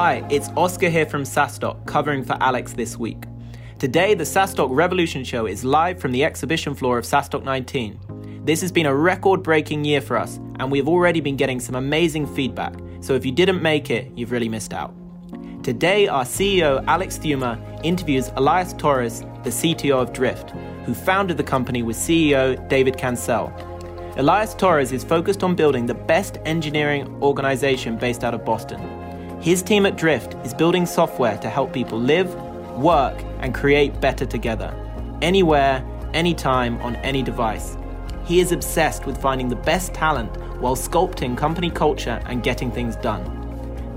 Hi, it's Oscar here from SaaStock, covering for Alex this week. Today, the SaaStock Revolution Show is live from the exhibition floor of SaaStock 19. This has been a record breaking year for us, and we've already been getting some amazing feedback, so if you didn't make it, you've really missed out. Today, our CEO, Alex Theuma, interviews Elias Torres, the CTO of Drift, who founded the company with CEO David Cancel. Elias Torres is focused on building the best engineering organization based out of Boston. His team at Drift is building software to help people live, work, and create better together, anywhere, anytime, on any device. He is obsessed with finding the best talent while sculpting company culture and getting things done.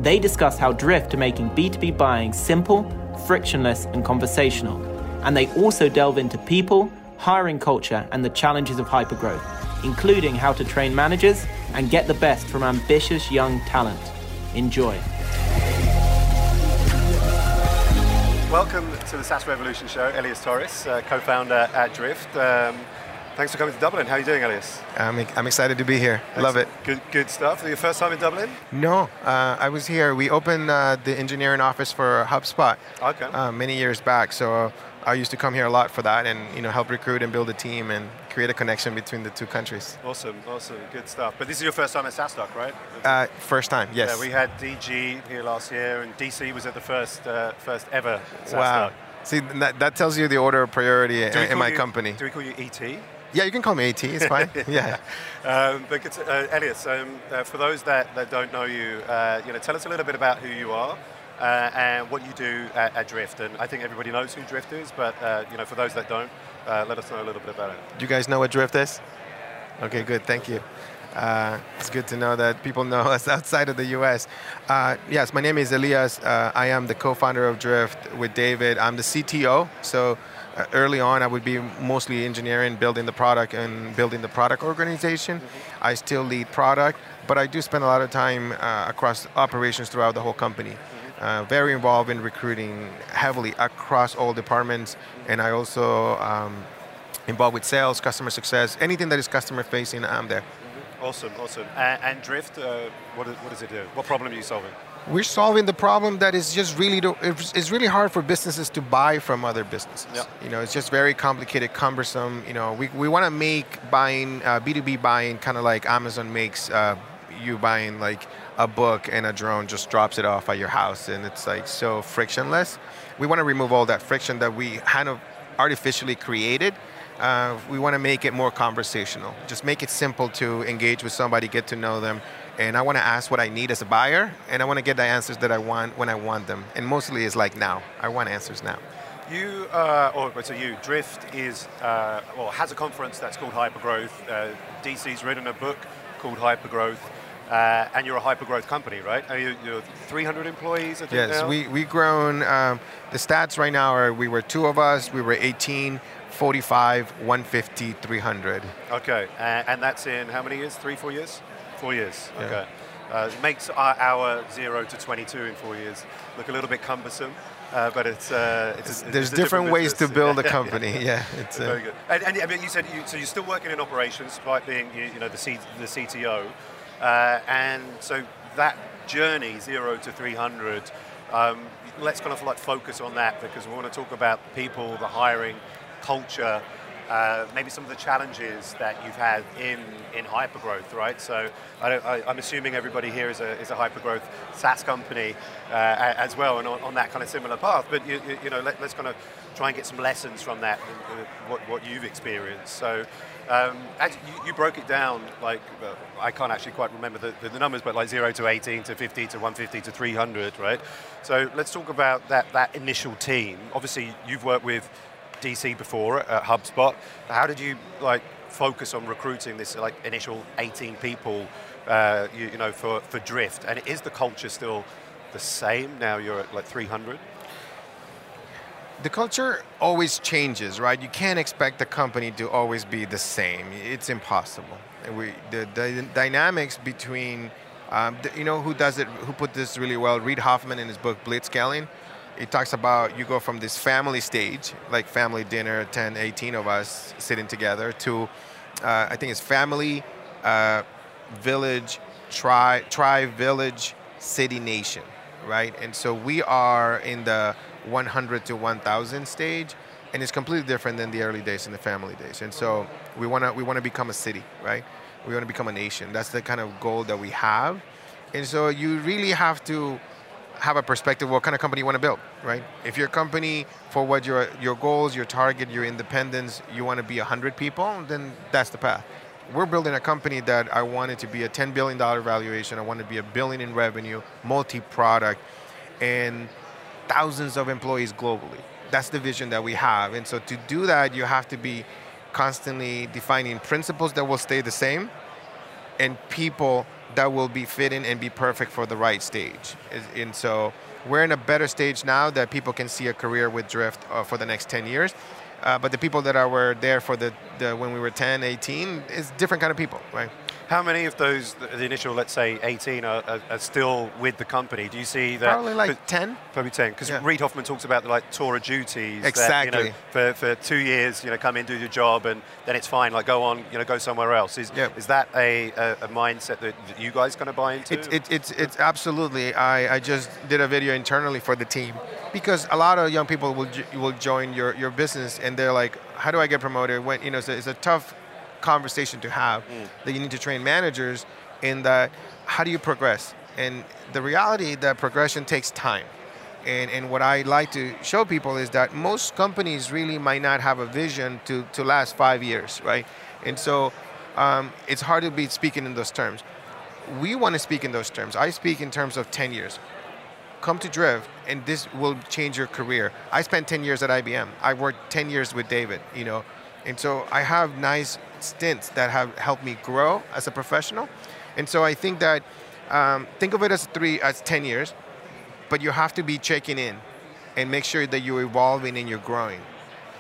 They discuss how Drift are making B2B buying simple, frictionless, and conversational. And they also delve into people, hiring culture, and the challenges of hypergrowth, including how to train managers and get the best from ambitious young talent. Enjoy. Welcome to the SaaS Revolution Show. Elias Torres, uh, co-founder at Drift. Um, thanks for coming to Dublin. How are you doing, Elias? I'm, I'm excited to be here. Love it. Good, good stuff. Your first time in Dublin? No, uh, I was here. We opened uh, the engineering office for HubSpot Okay. uh, many years back. So I used to come here a lot for that, and you know, help recruit and build a team and create a connection between the two countries. Awesome, awesome, good stuff. But this is your first time at SaaStock, right? Uh, first time, yes. Yeah, we had DG here last year, and DC was at the first, uh, first ever SaaStock. wow. See, that, that tells you the order of priority in, in my you- company. Do we call you ET? Yeah, you can call me AT. It's fine. yeah. Um, but uh, Elias, um, uh, for those that, that don't know you, uh, you know, tell us a little bit about who you are uh, and what you do at, at Drift. And I think everybody knows who Drift is, but uh, you know, for those that don't, uh, let us know a little bit about it. Do you guys know what Drift is? Okay, good. Thank you. Uh, it's good to know that people know us outside of the U.S. Uh, yes, my name is Elias. Uh, I am the co-founder of Drift with David. I'm the CTO. So uh, early on, I would be mostly engineering, building the product, and building the product organization. I still lead product, but I do spend a lot of time uh, across operations throughout the whole company. Uh, very involved in recruiting heavily across all departments, and I also um, involved with sales, customer success, anything that is customer facing, I'm there. Awesome, awesome. And, and Drift, uh, what, what does it do? What problem are you solving? We're solving the problem that is just really it's, really hard for businesses to buy from other businesses. Yeah. You know, it's just very complicated, cumbersome. You know, we, we want to make buying uh, B2B buying kind of like Amazon makes uh, you buying like a book and a drone just drops it off at your house and it's like so frictionless. We want to remove all that friction that we kind of artificially created. Uh, we want to make it more conversational. Just make it simple to engage with somebody, get to know them, and I want to ask what I need as a buyer, and I want to get the answers that I want when I want them. And mostly it's like now. I want answers now. You, uh, or so you, Drift is, uh, well, has a conference that's called Hypergrowth. Uh, DC's written a book called Hypergrowth, uh, and you're a hyper-growth company, right? Are you, you're 300 employees, I think Yes, now? we we grown. Um, the stats right now are we were two of us. We were 18, 45, 150, 300. Okay, uh, and that's in how many years? Three, four years? Four years, Yeah. okay. Uh, it makes our, our 0 to 22 in four years look a little bit cumbersome, uh, but it's, uh, it's, a- it's There's a different ways to build a Yeah, yeah, company. Yeah, it's uh, Very good. And, and I mean, you said you, so you're still working in operations, despite being you, you know the, C, the CTO, uh, and so that journey zero to 300. Um, let's kind of like focus on that because we want to talk about people, the hiring, culture, uh, maybe some of the challenges that you've had in, in hypergrowth, right? So I I'm assuming everybody here is a, is a hypergrowth SaaS company uh, as well, and on, on that kind of similar path. But you, you, you know, let, us kind of try and get some lessons from that, uh, what, what you've experienced. So um, as you, you broke it down, like uh, I can't actually quite remember the, the, the numbers, but like zero to 18 to 50 to 150 to 300, right? So let's talk about that that initial team. Obviously, you've worked with DC before at HubSpot. How did you like focus on recruiting this like initial 18 people, uh, you, you know, for, for Drift? And is the culture still the same now? You're at like 300. The culture always changes, right? You can't expect the company to always be the same. It's impossible. We, the, the dynamics between, um, the- you know, who does it, who put this really well? Reid Hoffman in his book Blitzscaling. He talks about you go from this family stage, like family dinner, 10, 18 of us sitting together, to uh, I think it's family, uh, village, tri, tri, village, city, nation right? And so we are in the 100 to 1,000 stage, and it's completely different than the early days and the family days. And so we want to we want to become a city, right? We want to become a nation. That's the kind of goal that we have. And so you really have to have a perspective what kind of company you want to build, right? If your company, for what your your goals, your target, your independence, you want to be 100 people, then that's the path. We're building a company that I want it to be a $10 billion valuation. I want to be a billion in revenue, multi-product, and thousands of employees globally. That's the vision that we have. And so to do that, you have to be constantly defining principles that will stay the same and people that will be fitting and be perfect for the right stage. And so we're in a better stage now that people can see a career with Drift uh, for the next 10 years. Uh, but the people that are, were there for the, the when we were 10, 18 is different kind of people, right? How many of those, the initial, let's say, 18 are, are, are still with the company? Do you see that? Probably like 10. Probably 10, because yeah. Reid Hoffman talks about the like tour of duties. Exactly. That, you know, for, for two years, you know, come in, do your job, and then it's fine. Like go on, you know, go somewhere else. Is, yep. is that a, a, a mindset that, you guys going to buy into? It, it, it's it's absolutely. I, I just did a video internally for the team because a lot of young people will will join your, your business and they're like, how do I get promoted? When you know, it's a, it's a tough conversation to have mm. that you need to train managers in that how do you progress? And the reality that progression takes time. And, and what i like to show people is that most companies really might not have a vision to, to last five years right? And so um, it's hard to be speaking in those terms. We want to speak in those terms. I speak in terms of 10 years. Come to drift and this will change your career. I spent 10 years at ibm i worked 10 years with david you know? And so i have nice stints that have helped me grow as a professional. And so I think that um, think of it as three as 10 years, but you have to be checking in and make sure that you're evolving and you're growing.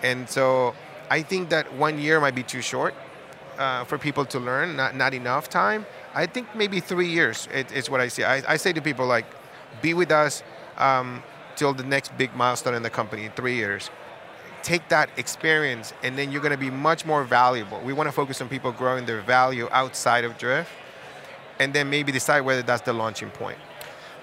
And so I think that one year might be too short uh, for people to learn, not, not enough time. I think maybe three years is what I see. I, I say to people like, be with us um, till the next big milestone in the company, three years take that experience and then you're going to be much more valuable. We want to focus on people growing their value outside of Drift and then maybe decide whether that's the launching point.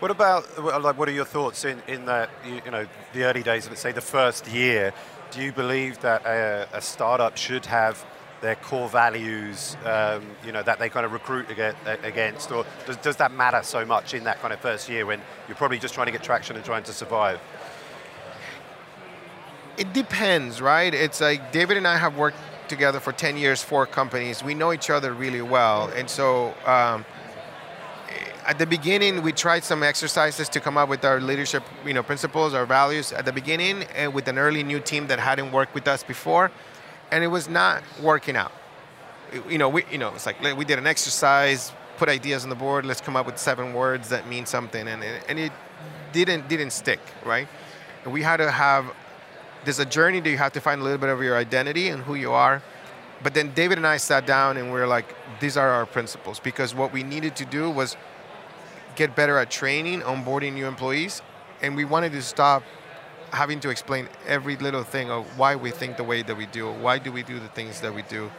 What about, like, what are your thoughts in, in that, you know, the early days, let's say the first year, do you believe that a, a startup should have their core values, um, you know, that they kind of recruit against, or does, does that matter so much in that kind of first year when you're probably just trying to get traction and trying to survive? It depends, right? It's like David and I have worked together for 10 years for companies. We know each other really well. And so um, at the beginning, we tried some exercises to come up with our leadership you know, principles, our values at the beginning, and with an early new team that hadn't worked with us before. And it was not working out. You know, we, you know, it's like we did an exercise, put ideas on the board, let's come up with seven words that mean something. And, and it didn't, didn't stick, right? We had to have there's a journey that you have to find a little bit of your identity and who you are. But then David and I sat down and we are like, these are our principles because what we needed to do was get better at training, onboarding new employees, and we wanted to stop having to explain every little thing of why we think the way that we do, why do we do the things that we do.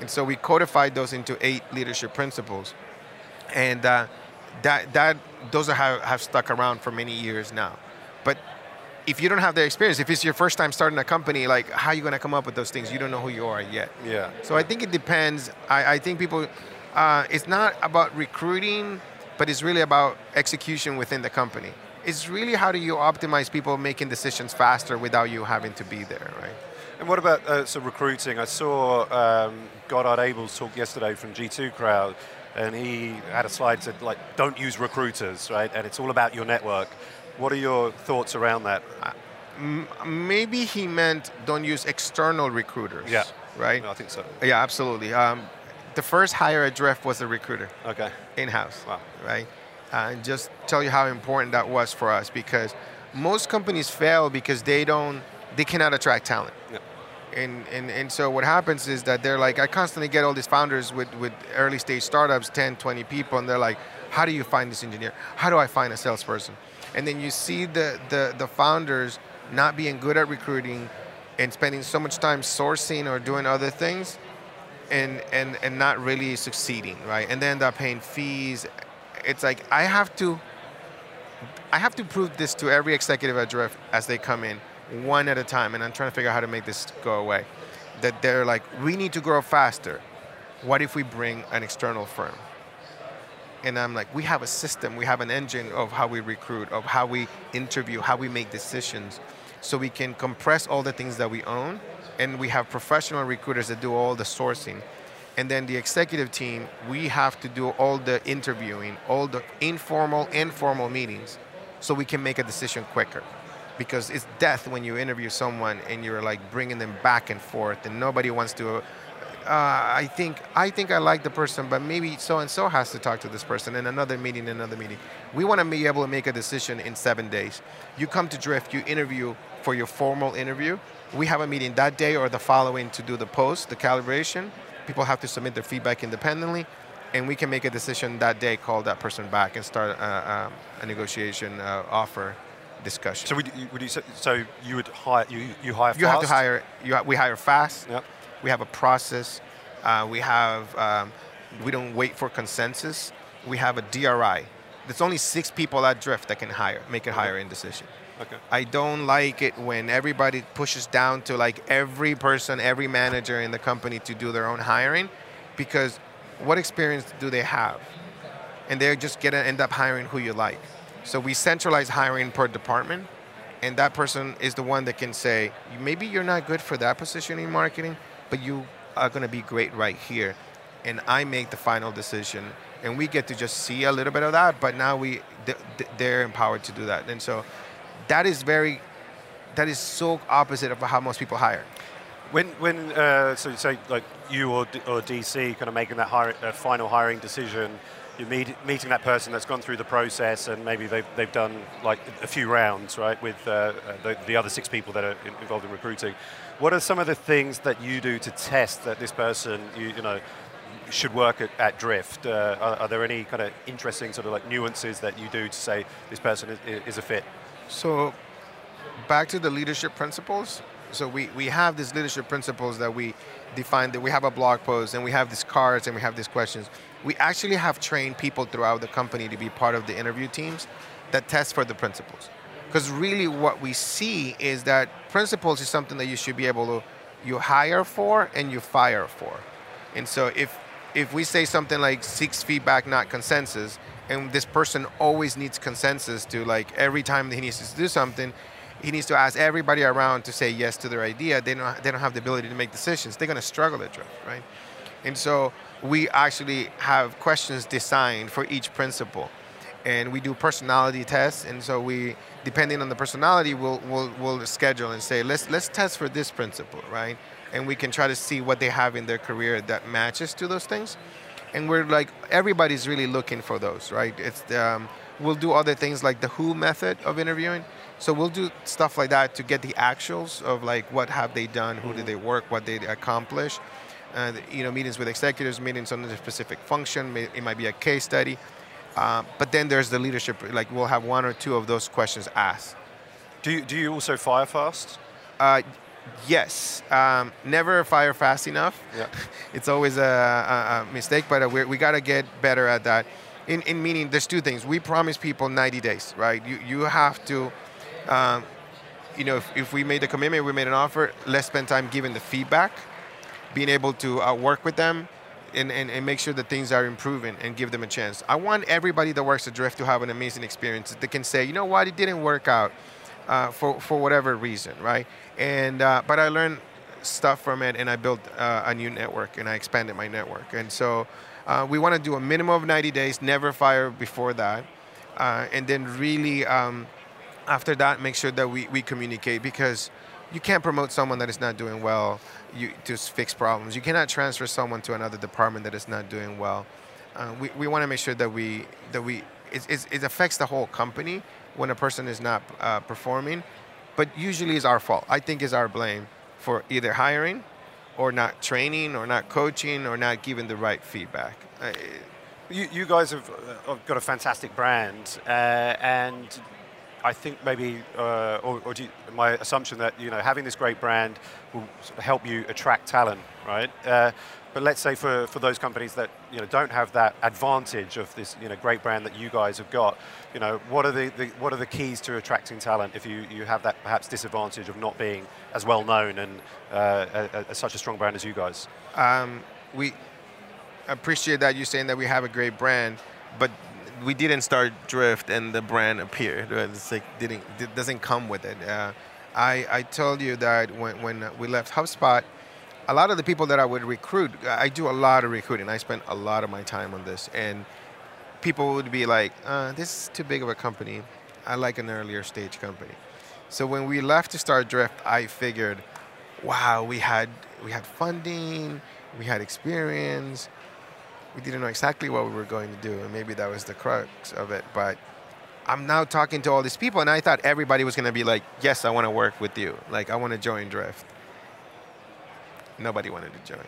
And so we codified those into eight leadership principles. And uh, that, that, those have, have stuck around for many years now. But if you don't have the experience, if it's your first time starting a company, like how are you going to come up with those things? You don't know who you are yet. Yeah. So I think it depends. I, I think people, uh, it's not about recruiting, but it's really about execution within the company. It's really how do you optimize people making decisions faster without you having to be there, right? And what about uh, so recruiting? I saw um, Godard Abel's talk yesterday from G2 Crowd, and he had a slide that said like, don't use recruiters, right? And it's all about your network. What are your thoughts around that? Uh, maybe he meant don't use external recruiters. Yeah. Right? No, I think so. Yeah, absolutely. Um, the first hire at Drift was a recruiter. Okay. In house. Wow. Right? Uh, and just tell you how important that was for us because most companies fail because they don't, they cannot attract talent. Yeah. And, and, and so what happens is that they're like, I constantly get all these founders with, with early stage startups, 10, 20 people, and they're like, how do you find this engineer? How do I find a salesperson? And then you see the, the, the founders not being good at recruiting and spending so much time sourcing or doing other things and, and, and not really succeeding, right? And then they're paying fees. It's like I have to I have to prove this to every executive at Drift as they come in, one at a time, and I'm trying to figure out how to make this go away. That they're like, we need to grow faster. What if we bring an external firm? And I'm like, we have a system, we have an engine of how we recruit, of how we interview, how we make decisions, so we can compress all the things that we own, and we have professional recruiters that do all the sourcing. And then the executive team, we have to do all the interviewing, all the informal and formal meetings, so we can make a decision quicker. Because it's death when you interview someone and you're like bringing them back and forth, and nobody wants to. Uh, I think I think I like the person, but maybe so and so has to talk to this person in another meeting, another meeting. We want to be able to make a decision in seven days. You come to Drift, you interview for your formal interview. We have a meeting that day or the following to do the post, the calibration, people have to submit their feedback independently, and we can make a decision that day, call that person back, and start a, a, a negotiation uh, offer discussion. So would you, would you so you would hire you you hire fast? You have to hire. You we hire fast. Yep. We have a process. Uh, we have. Um, we don't wait for consensus. We have a DRI. There's only six people at Drift that can hire, make a hiring decision. Okay. I don't like it when everybody pushes down to like every person, every manager in the company to do their own hiring, because what experience do they have? And they're just gonna end up hiring who you like. So we centralize hiring per department, and that person is the one that can say, maybe you're not good for that position in marketing, but you are gonna be great right here. And I make the final decision, and we get to just see a little bit of that, but now we they're empowered to do that. And so that is very, that is so opposite of how most people hire. When, when uh, so you say like you or, D- or DC kind of making that hire, uh, final hiring decision, you're meet, meeting that person that's gone through the process and maybe they've, they've done like a few rounds, right, with uh, the, the, other six people that are in, involved in recruiting. What are some of the things that you do to test that this person, you, you know, should work at, at Drift? Uh, are, are, there any kind of interesting sort of like nuances that you do to say this person is, is a fit? So back to the leadership principles. So we, we have these leadership principles that we define that we have a blog post and we have these cards and we have these questions. We actually have trained people throughout the company to be part of the interview teams that test for the principles. Because really what we see is that principles is something that you should be able to you hire for and you fire for. And so if if we say something like seeks feedback, not consensus, and this person always needs consensus to like every time he needs to do something he needs to ask everybody around to say yes to their idea they don't they don't have the ability to make decisions they're going to struggle at drift right and so we actually have questions designed for each principle and we do personality tests and so we depending on the personality we'll, we'll, we'll schedule and say let's let's test for this principle right and we can try to see what they have in their career that matches to those things and we're like everybody's really looking for those, right? It's um, we'll do other things like the who method of interviewing. So we'll do stuff like that to get the actuals of like what have they done, who did they work, what they accomplish. Uh, you know, meetings with executives, meetings on a specific function. It might be a case study. Uh, but then there's the leadership. Like we'll have one or two of those questions asked. Do you, do you also fire fast? Uh, Yes, um, never fire fast enough. Yeah. it's always a, a, a mistake, but uh, we we got to get better at that. In, in meaning, there's two things. We promise people 90 days, right? You you have to, um, you know, if, if we made a commitment, we made an offer. Let's spend time giving the feedback, being able to uh, work with them, and, and, and make sure that things are improving and give them a chance. I want everybody that works at Drift to have an amazing experience. They can say, you know what, it didn't work out uh, for for whatever reason, right? And uh, but I learned stuff from it, and I built uh, a new network, and I expanded my network. And so uh, we want to do a minimum of 90 days, never fire before that, uh, and then really um, after that, make sure that we, we communicate because you can't promote someone that is not doing well you, to fix problems. You cannot transfer someone to another department that is not doing well. Uh, we we want to make sure that we that we it, it, it affects the whole company when a person is not uh, performing, but usually it's our fault. I think it's our blame for either hiring or not training or not coaching or not giving the right feedback. Uh, you, you, guys have, uh, have, got a fantastic brand, uh, and I think maybe, uh, or, or you, my assumption that you know having this great brand will help you attract talent, right? Uh, but let's say for, for those companies that you know don't have that advantage of this you know great brand that you guys have got, you know what are the, the what are the keys to attracting talent if you, you have that perhaps disadvantage of not being as well known and uh, a, a, such a strong brand as you guys? Um, we appreciate that you're saying that we have a great brand, but we didn't start Drift and the brand appeared. It's like didn't it doesn't come with it. Uh, I I told you that when when we left HubSpot a lot of the people that I would recruit, I do a lot of recruiting. I spend a lot of my time on this, and people would be like, uh, "This is too big of a company. I like an earlier stage company." So when we left to start Drift, I figured, "Wow, we had we had funding, we had experience. We didn't know exactly what we were going to do, and maybe that was the crux of it." But I'm now talking to all these people, and I thought everybody was going to be like, "Yes, I want to work with you. Like, I want to join Drift." nobody wanted to join.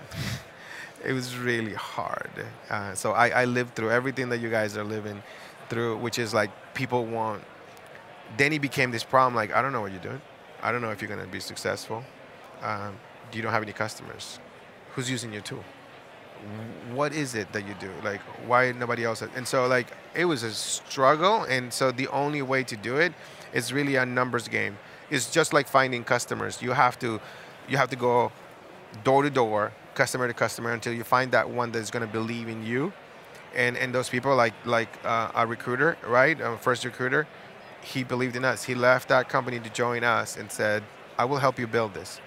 it was really hard. Uh, so I, I lived through everything that you guys are living through, which is like people want. Then he became this problem. Like I don't know what you're doing. I don't know if you're gonna be successful. Um, you don't have any customers. Who's using your tool? What is it that you do? Like why nobody else? And so like it was a struggle. And so the only way to do it is really a numbers game. It's just like finding customers. You have to, you have to go door to door, customer to customer, until you find that one that's going to believe in you. And and those people like like uh, a recruiter, right? A first recruiter, he believed in us. He left that company to join us and said, "I will help you build this."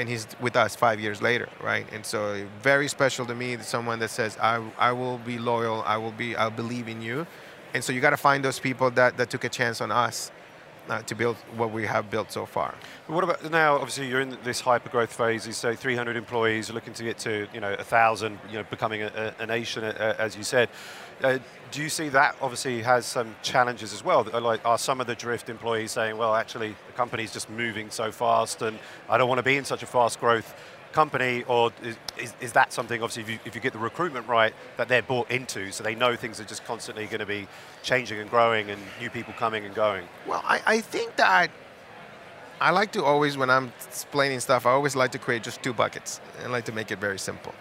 And he's with us five years later, right? And so very special to me, someone that says, "I I will be loyal. I will be. I'll believe in you." And so you got to find those people that that took a chance on us uh, to build what we have built so far. What about now? Obviously, you're in this hyper growth phase. You say 300 employees, looking to get to you know a thousand, you know, becoming a, a nation, uh, as you said. Uh, do you see that obviously has some challenges as well? Like, are some of the Drift employees saying, well, actually, the company's just moving so fast, and I don't want to be in such a fast growth company, or is, is, that something, obviously, if you, if you get the recruitment right, that they're bought into, so they know things are just constantly going to be changing and growing and new people coming and going? Well, I, I think that I like to always, when I'm explaining stuff, I always like to create just two buckets and like to make it very simple.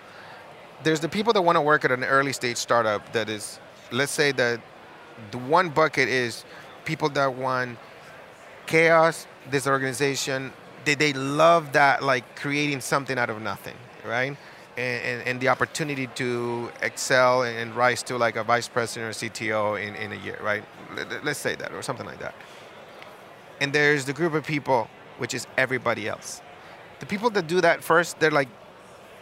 There's the people that want to work at an early stage startup that is, let's say that the one bucket is people that want chaos, disorganization, they, they love that like creating something out of nothing, right? And, and, and, the opportunity to excel and rise to like a vice president or CTO in, in a year, right? Let's say that or something like that. And there's the group of people, which is everybody else. The people that do that first, they're like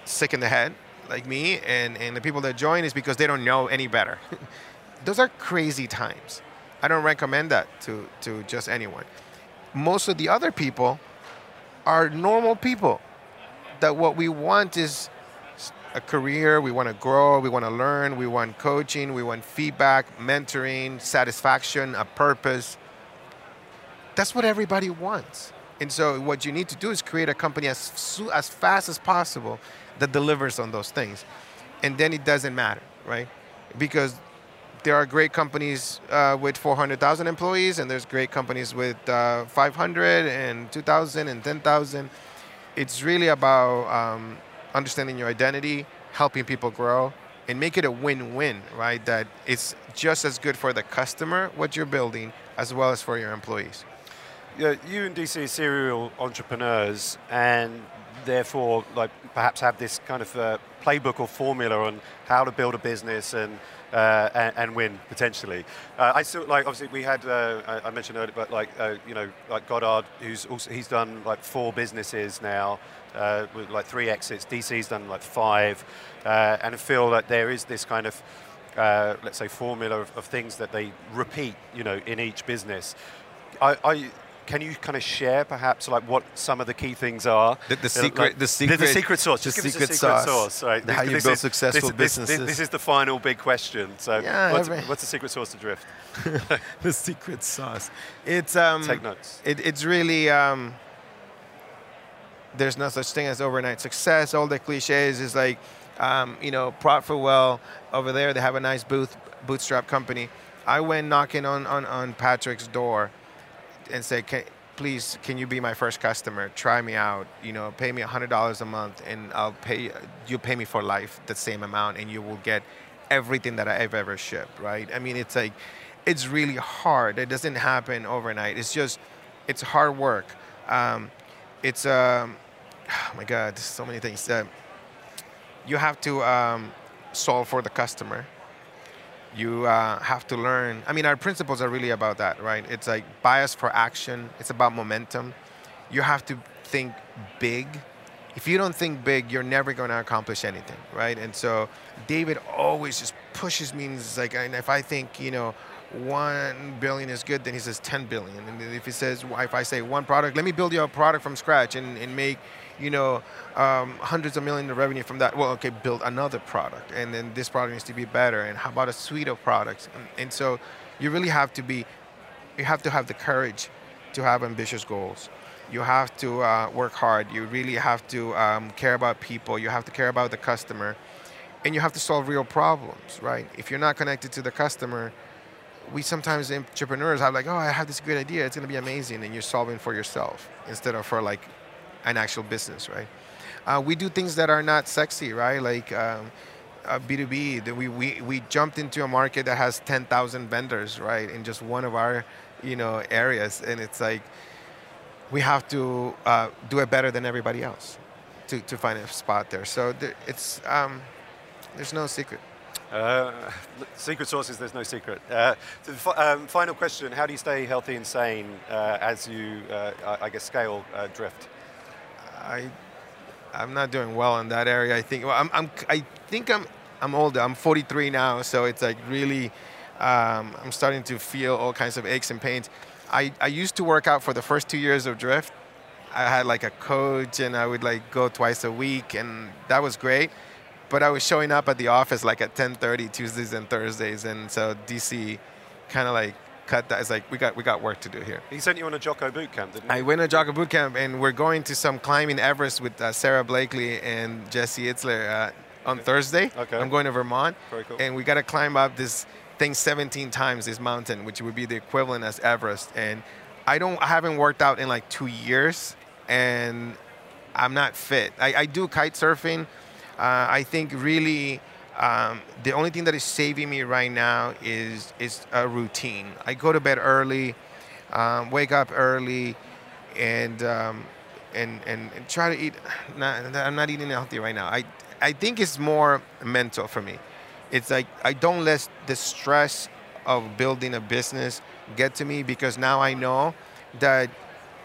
sick in the head, like me, and, and the people that join is because they don't know any better. Those are crazy times. I don't recommend that to, to just anyone. Most of the other people are normal people. That what we want is a career, we want to grow, we want to learn, we want coaching, we want feedback, mentoring, satisfaction, a purpose. That's what everybody wants. And so what you need to do is create a company as, as fast as possible that delivers on those things. And then it doesn't matter, right? Because there are great companies uh, with 400,000 employees, and there's great companies with uh, 500 and 2,000 and 10,000. It's really about um, understanding your identity, helping people grow, and make it a win-win, right? That it's just as good for the customer what you're building as well as for your employees. Yeah, you and DC are serial entrepreneurs, and therefore, like perhaps have this kind of uh, playbook or formula on how to build a business and uh, and, and, win potentially. Uh, I still like obviously we had uh, I, mentioned earlier, but like uh, you know like Godard, who's also he's done like four businesses now. Uh, with like three exits, DC's done like five, uh, and I feel that there is this kind of, let's say, formula of, of, things that they repeat, you know, in each business. I, I can you kind of share perhaps like what some of the key things are? The, the secret, like, the secret, the, the secret sauce. The secret, secret, sauce. sauce right? How you build is, successful this, businesses. This, this, is the final big question. So, yeah, what's, what's the secret sauce to Drift? the secret sauce. It's um, take notes. It, it's really um, there's no such thing as overnight success. All the cliches is like, um, you know, Profitwell over there. They have a nice booth bootstrap company. I went knocking on, on, on Patrick's door and say, can, please, can you be my first customer? Try me out. You know, pay me $100 a month and I'll pay, you pay me for life the same amount and you will get everything that I've ever shipped, right? I mean, it's like, it's really hard. It doesn't happen overnight. It's just, it's hard work. Um, it's, um, oh my God, so many things. Uh, you have to um, solve for the customer. You uh, have to learn. I mean, our principles are really about that, right? It's like bias for action. It's about momentum. You have to think big. If you don't think big, you're never going to accomplish anything, right? And so David always just pushes me. And like, and if I think, you know, one billion is good, then he says 10 billion. And if he says, if I say one product, let me build you a product from scratch and, and make, you know, um, hundreds of millions of revenue from that. Well, okay, build another product. And then this product needs to be better. And how about a suite of products? And, and so you really have to be, you have to have the courage to have ambitious goals. You have to uh, work hard. You really have to um, care about people. You have to care about the customer. And you have to solve real problems, right? If you're not connected to the customer, we sometimes entrepreneurs have like, oh, I have this great idea, it's going to be amazing, and you're solving for yourself instead of for like an actual business, right? Uh, we do things that are not sexy, right? Like um, uh, B2B, we, we, we jumped into a market that has 10,000 vendors, right, in just one of our, you know, areas, and it's like we have to uh, do it better than everybody else to, to find a spot there. So there, it's um, there's no secret. Uh, secret sources, there's no secret. Uh, the um, final question, how do you stay healthy and sane uh, as you, uh, I guess, scale uh, Drift? I, I'm not doing well in that area. I think, well, I'm, I'm, I think I'm, I'm older. I'm 43 now, so it's like really, um, I'm starting to feel all kinds of aches and pains. I, I used to work out for the first two years of Drift. I had like a coach and I would like go twice a week and that was great but I was showing up at the office like at 10:30 Tuesdays and Thursdays, and so DC kind of like cut that. It's like we got we got work to do here. He sent you on a Jocko boot camp, didn't he? I went on a Jocko boot camp, and we're going to some climbing Everest with uh, Sara Blakely and Jesse Itzler uh, on Thursday. Okay. I'm going to Vermont, Very cool. and we got to climb up this thing 17 times this mountain, which would be the equivalent as Everest. And I don't, I haven't worked out in like two years, and I'm not fit. I, I do kite surfing uh, I think really um, the only thing that is saving me right now is is a routine. I go to bed early, um, wake up early, and, um, and and try to eat. Not, I'm not eating healthy right now. I I think it's more mental for me. It's like I don't let the stress of building a business get to me because now I know that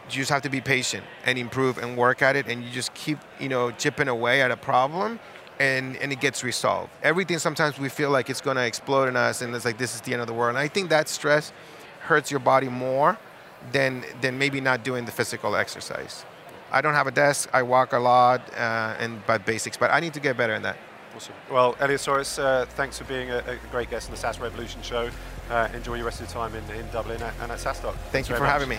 you just have to be patient and improve and work at it and you just keep you know chipping away at a problem and and it gets resolved everything sometimes we feel like it's going to explode in us and it's like this is the end of the world and i think that stress hurts your body more than than maybe not doing the physical exercise i don't have a desk i walk a lot uh, and by basics but i need to get better in that Awesome. Well, Elias uh, thanks for being a, a, great guest on the SaaS Revolution show. Uh, enjoy your rest of your time in, in Dublin and at SaaStock. Thank you for much. having me.